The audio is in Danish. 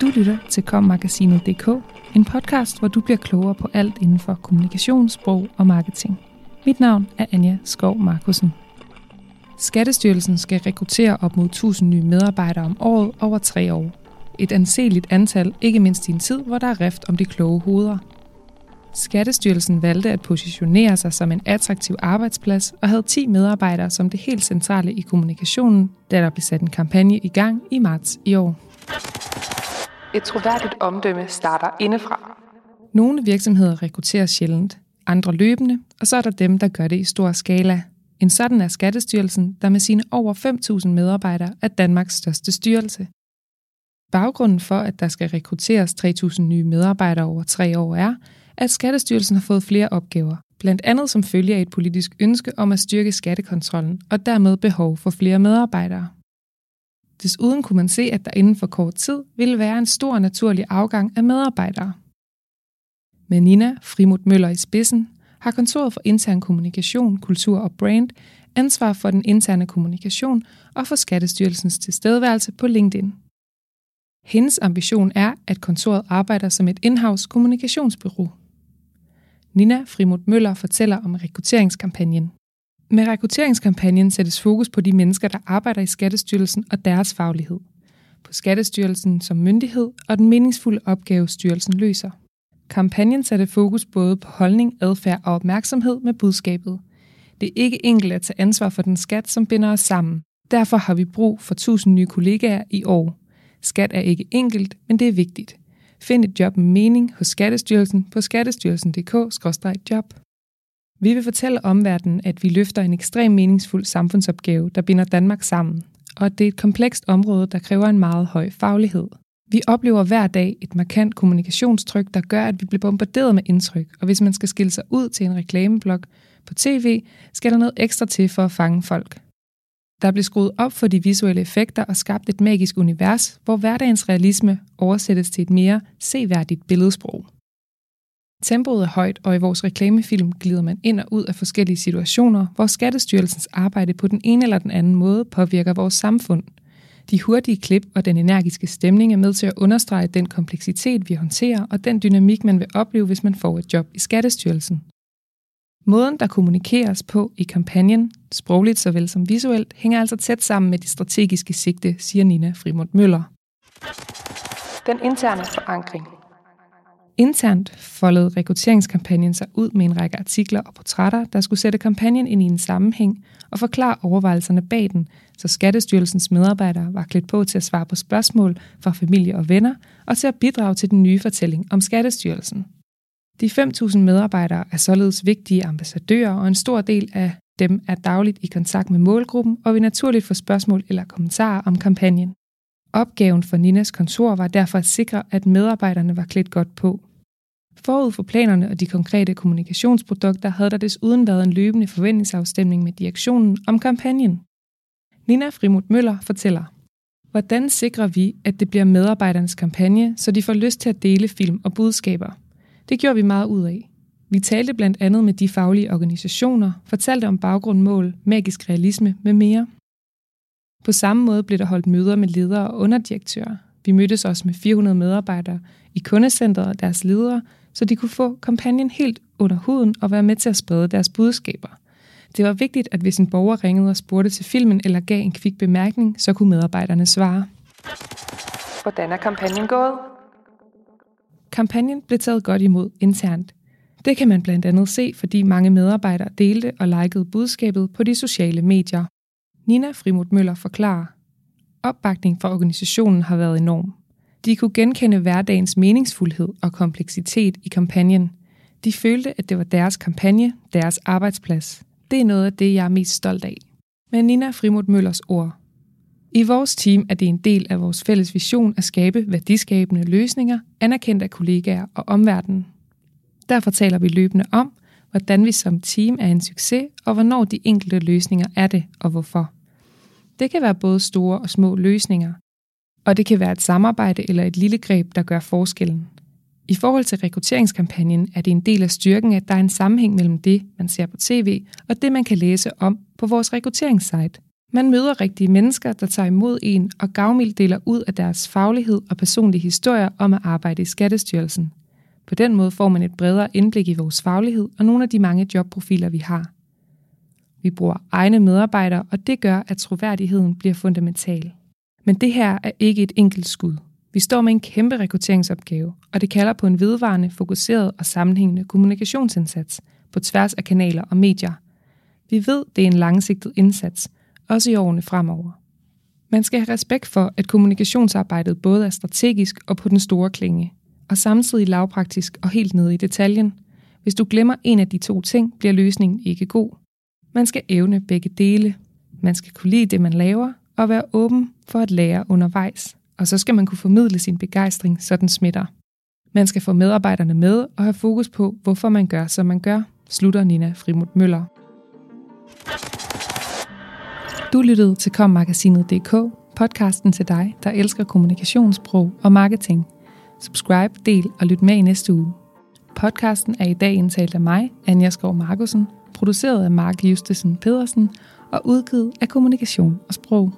Du lytter til kommagasinet.dk, en podcast, hvor du bliver klogere på alt inden for kommunikation, sprog og marketing. Mit navn er Anja Skov Markusen. Skattestyrelsen skal rekruttere op mod 1000 nye medarbejdere om året over tre år. Et anseligt antal, ikke mindst i en tid, hvor der er rift om de kloge hoveder. Skattestyrelsen valgte at positionere sig som en attraktiv arbejdsplads og havde 10 medarbejdere som det helt centrale i kommunikationen, da der blev sat en kampagne i gang i marts i år. Et troværdigt omdømme starter indefra. Nogle virksomheder rekrutterer sjældent, andre løbende, og så er der dem, der gør det i stor skala. En sådan er Skattestyrelsen, der med sine over 5.000 medarbejdere er Danmarks største styrelse. Baggrunden for, at der skal rekrutteres 3.000 nye medarbejdere over tre år er, at Skattestyrelsen har fået flere opgaver, blandt andet som følge af et politisk ønske om at styrke skattekontrollen og dermed behov for flere medarbejdere. Desuden kunne man se, at der inden for kort tid ville være en stor naturlig afgang af medarbejdere. Med Nina Frimut Møller i spidsen har kontoret for intern kommunikation, kultur og brand ansvar for den interne kommunikation og for Skattestyrelsens tilstedeværelse på LinkedIn. Hendes ambition er, at kontoret arbejder som et in-house kommunikationsbureau. Nina Frimut Møller fortæller om rekrutteringskampagnen. Med rekrutteringskampagnen sættes fokus på de mennesker, der arbejder i Skattestyrelsen og deres faglighed. På Skattestyrelsen som myndighed og den meningsfulde opgave, styrelsen løser. Kampagnen satte fokus både på holdning, adfærd og opmærksomhed med budskabet. Det er ikke enkelt at tage ansvar for den skat, som binder os sammen. Derfor har vi brug for 1000 nye kollegaer i år. Skat er ikke enkelt, men det er vigtigt. Find et job med mening hos Skattestyrelsen på skattestyrelsen.dk-job. Vi vil fortælle omverdenen, at vi løfter en ekstrem meningsfuld samfundsopgave, der binder Danmark sammen, og at det er et komplekst område, der kræver en meget høj faglighed. Vi oplever hver dag et markant kommunikationstryk, der gør, at vi bliver bombarderet med indtryk, og hvis man skal skille sig ud til en reklameblok på tv, skal der noget ekstra til for at fange folk. Der blev skruet op for de visuelle effekter og skabt et magisk univers, hvor hverdagens realisme oversættes til et mere seværdigt billedsprog. Tempoet er højt, og i vores reklamefilm glider man ind og ud af forskellige situationer, hvor Skattestyrelsens arbejde på den ene eller den anden måde påvirker vores samfund. De hurtige klip og den energiske stemning er med til at understrege den kompleksitet, vi håndterer, og den dynamik, man vil opleve, hvis man får et job i Skattestyrelsen. Måden, der kommunikeres på i kampagnen, sprogligt såvel som visuelt, hænger altså tæt sammen med det strategiske sigte, siger Nina Frimund Møller. Den interne forankring. Internt foldede rekrutteringskampagnen sig ud med en række artikler og portrætter, der skulle sætte kampagnen ind i en sammenhæng og forklare overvejelserne bag den, så Skattestyrelsens medarbejdere var klædt på til at svare på spørgsmål fra familie og venner og til at bidrage til den nye fortælling om Skattestyrelsen. De 5.000 medarbejdere er således vigtige ambassadører, og en stor del af dem er dagligt i kontakt med målgruppen og vil naturligt få spørgsmål eller kommentarer om kampagnen. Opgaven for Ninas kontor var derfor at sikre, at medarbejderne var klædt godt på. Forud for planerne og de konkrete kommunikationsprodukter havde der desuden været en løbende forventningsafstemning med direktionen om kampagnen. Nina Frimut Møller fortæller, Hvordan sikrer vi, at det bliver medarbejdernes kampagne, så de får lyst til at dele film og budskaber? Det gjorde vi meget ud af. Vi talte blandt andet med de faglige organisationer, fortalte om baggrundmål, magisk realisme med mere. På samme måde blev der holdt møder med ledere og underdirektører. Vi mødtes også med 400 medarbejdere i kundecentret og deres ledere, så de kunne få kampagnen helt under huden og være med til at sprede deres budskaber. Det var vigtigt, at hvis en borger ringede og spurgte til filmen eller gav en kvik bemærkning, så kunne medarbejderne svare. Hvordan er kampagnen gået? Kampagnen blev taget godt imod internt. Det kan man blandt andet se, fordi mange medarbejdere delte og likede budskabet på de sociale medier. Nina Frimut Møller forklarer. Opbakning fra organisationen har været enorm. De kunne genkende hverdagens meningsfuldhed og kompleksitet i kampagnen. De følte, at det var deres kampagne, deres arbejdsplads. Det er noget af det, jeg er mest stolt af. Med Nina Frimod Møllers ord. I vores team er det en del af vores fælles vision at skabe værdiskabende løsninger, anerkendt af kollegaer og omverdenen. Derfor taler vi løbende om, hvordan vi som team er en succes, og hvornår de enkelte løsninger er det, og hvorfor. Det kan være både store og små løsninger, og det kan være et samarbejde eller et lille greb, der gør forskellen. I forhold til rekrutteringskampagnen er det en del af styrken, at der er en sammenhæng mellem det, man ser på tv, og det, man kan læse om på vores rekrutteringssite. Man møder rigtige mennesker, der tager imod en og gavmildt deler ud af deres faglighed og personlige historier om at arbejde i Skattestyrelsen. På den måde får man et bredere indblik i vores faglighed og nogle af de mange jobprofiler, vi har. Vi bruger egne medarbejdere, og det gør, at troværdigheden bliver fundamental. Men det her er ikke et enkelt skud. Vi står med en kæmpe rekrutteringsopgave, og det kalder på en vedvarende, fokuseret og sammenhængende kommunikationsindsats på tværs af kanaler og medier. Vi ved, det er en langsigtet indsats, også i årene fremover. Man skal have respekt for, at kommunikationsarbejdet både er strategisk og på den store klinge, og samtidig lavpraktisk og helt nede i detaljen. Hvis du glemmer en af de to ting, bliver løsningen ikke god. Man skal evne begge dele. Man skal kunne lide det, man laver, og være åben for at lære undervejs. Og så skal man kunne formidle sin begejstring, så den smitter. Man skal få medarbejderne med og have fokus på, hvorfor man gør, som man gør, slutter Nina Frimut Møller. Du lyttede til kommagasinet.dk, podcasten til dig, der elsker kommunikationssprog og marketing. Subscribe, del og lyt med i næste uge. Podcasten er i dag indtalt af mig, Anja Skov Markusen, produceret af Mark Justesen Pedersen og udgivet af Kommunikation og Sprog.